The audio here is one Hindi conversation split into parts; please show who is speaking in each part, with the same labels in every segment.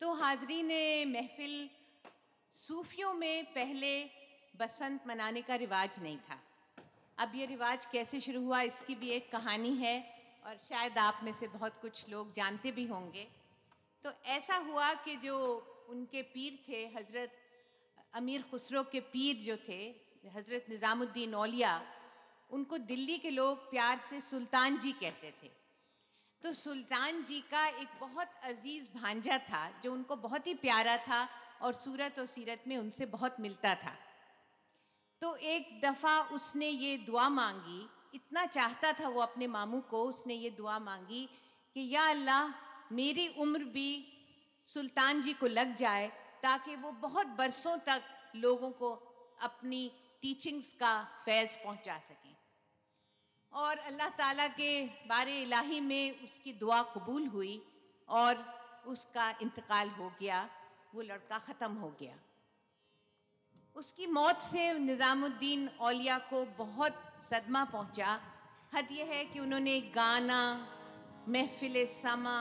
Speaker 1: तो हाजरीन महफिल सूफियों में पहले बसंत मनाने का रिवाज नहीं था। अब ये रिवाज कैसे शुरू हुआ, इसकी भी एक कहानी है और शायद आप में से बहुत कुछ लोग जानते भी होंगे। तो ऐसा हुआ कि जो उनके पीर थे, हज़रत अमीर खुसरो के पीर जो थे, हज़रत निज़ामुद्दीन औलिया, उनको दिल्ली के लोग प्यार से सुल्तान जी कहते थे। तो सुल्तान जी का एक बहुत अज़ीज़ भांजा था, जो उनको बहुत ही प्यारा था और सूरत और सीरत में उनसे बहुत मिलता था। तो एक दफ़ा उसने ये दुआ मांगी, इतना चाहता था वो अपने मामू को, उसने ये दुआ मांगी कि, या अल्लाह, मेरी उम्र भी सुल्तान जी को लग जाए ताकि वो बहुत बरसों तक लोगों को अपनी टीचिंग्स का फैज़ पहुँचा सकें। और अल्लाह ताला के बारे इलाही में उसकी दुआ कबूल हुई और उसका इंतकाल हो गया, वो लड़का ख़त्म हो गया। उसकी मौत से निज़ामुद्दीन औलिया को बहुत सदमा पहुँचा। हद यह है कि उन्होंने गाना, महफिल समा,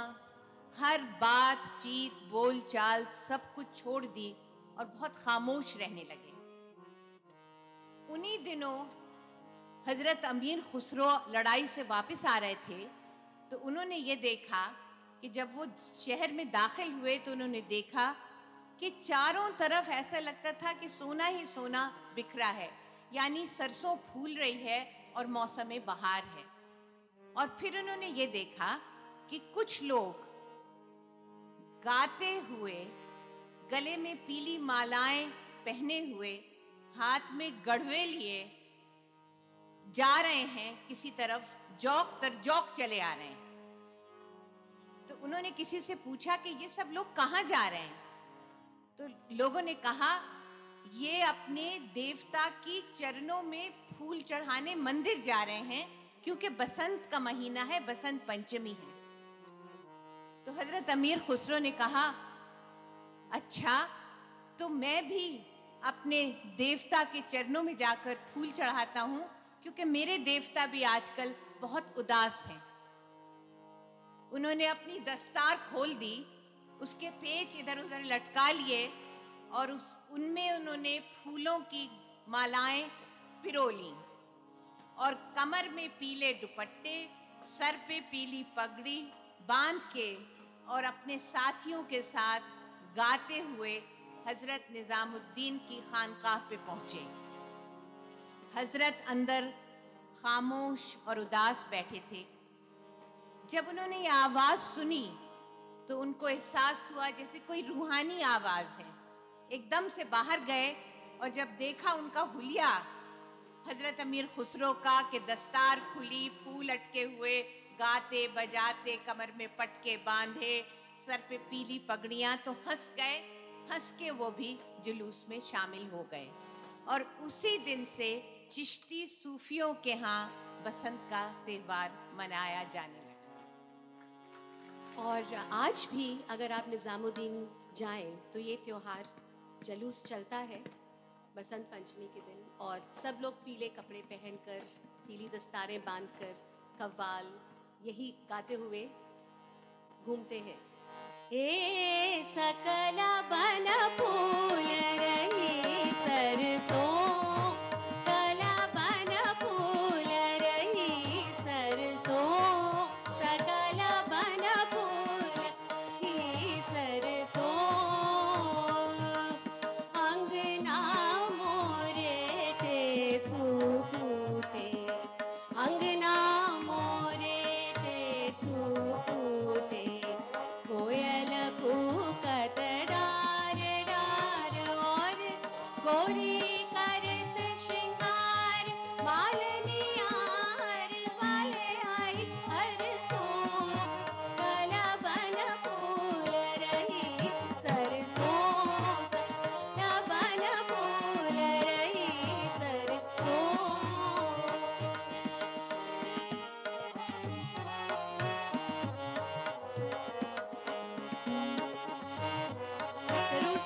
Speaker 1: हर बात, चीत, बोल, चाल सब कुछ छोड़ दी और बहुत खामोश रहने लगे। उन्हीं दिनों हज़रत अमीर खुसरो लड़ाई से वापस आ रहे थे तो उन्होंने ये देखा कि जब वो शहर में दाखिल हुए तो उन्होंने देखा कि चारों तरफ़ ऐसा लगता था कि सोना ही सोना बिखरा है, यानी सरसों फूल रही है और मौसम बहार है। और फिर उन्होंने ये देखा कि कुछ लोग गाते हुए, गले में पीली मालाएँ पहने हुए, हाथ में गढ़वे लिए जा रहे हैं, किसी तरफ़ जौक तर जौक चले आ रहे हैं। तो उन्होंने किसी से पूछा कि ये सब लोग कहाँ जा रहे हैं? तो लोगों ने कहा, ये अपने देवता की चरणों में फूल चढ़ाने मंदिर जा रहे हैं, क्योंकि बसंत का महीना है, बसंत पंचमी है। तो हज़रत अमीर खुसरो ने कहा अच्छा तो मैं भी अपने देवता के चरणों में जाकर फूल चढ़ाता हूँ क्योंकि मेरे देवता भी आजकल बहुत उदास हैं। उन्होंने अपनी दस्तार खोल दी, उसके पेच इधर उधर लटका लिए और उस, उनमें उन्होंने फूलों की मालाएँ पिरो ली और कमर में पीले दुपट्टे, सर पे पीली पगड़ी बाँध के और अपने साथियों के साथ गाते हुए हज़रत निज़ामुद्दीन की खानकाह पे पहुँचे। हज़रत अंदर खामोश और उदास बैठे थे। जब उन्होंने ये आवाज़ सुनी तो उनको एहसास हुआ जैसे कोई रूहानी आवाज़ है। एकदम से बाहर गए और जब देखा उनका हुलिया, हज़रत अमीर खुसरो का कि दस्तार खुली, फूल अटके हुए, गाते बजाते कमर में पटके बांधे, सर पे पीली पगड़ियाँ तो हंस गए। हंस के वो भी जुलूस में शामिल हो गए। और उसी दिन से चिश्ती सूफियों के यहाँ बसंत का त्यौहार मनाया जाने लगा।
Speaker 2: और आज भी अगर आप निज़ामुद्दीन जाएँ तो ये त्यौहार जलूस चलता है बसंत पंचमी के दिन। और सब लोग पीले कपड़े पहनकर, पीली दस्तारें बांधकर, कव्वाल, यही गाते हुए घूमते हैं। सकला बन फूल रही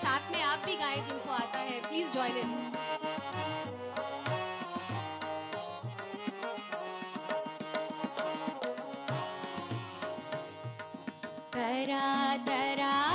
Speaker 2: साथ में आप भी गाएँ जिनको आता है प्लीज़ ज्वाइन इन तरा तरा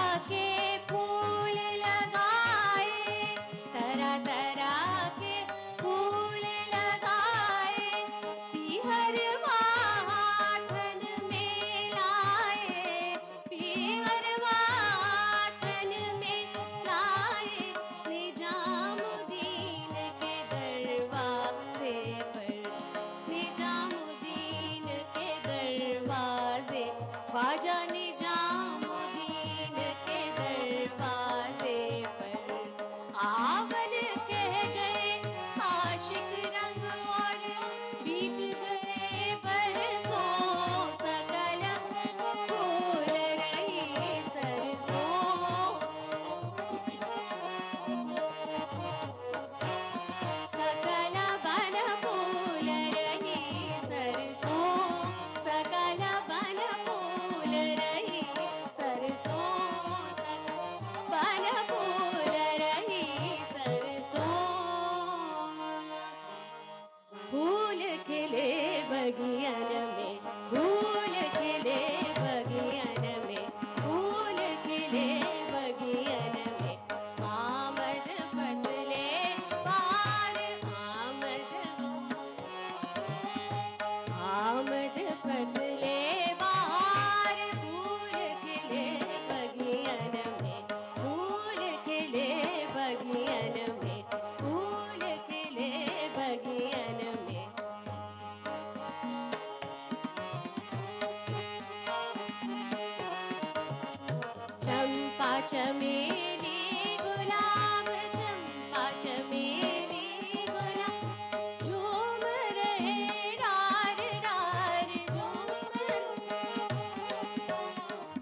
Speaker 2: चमेली गुलाब चंपा चमेली गुलाब झूम रहे डार डार झूम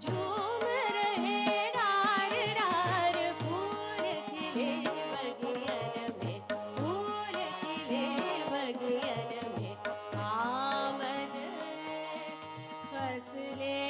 Speaker 2: झूम रहे डार डार फूल खिले बगियन में फूल खिले बगियन में आमद फसले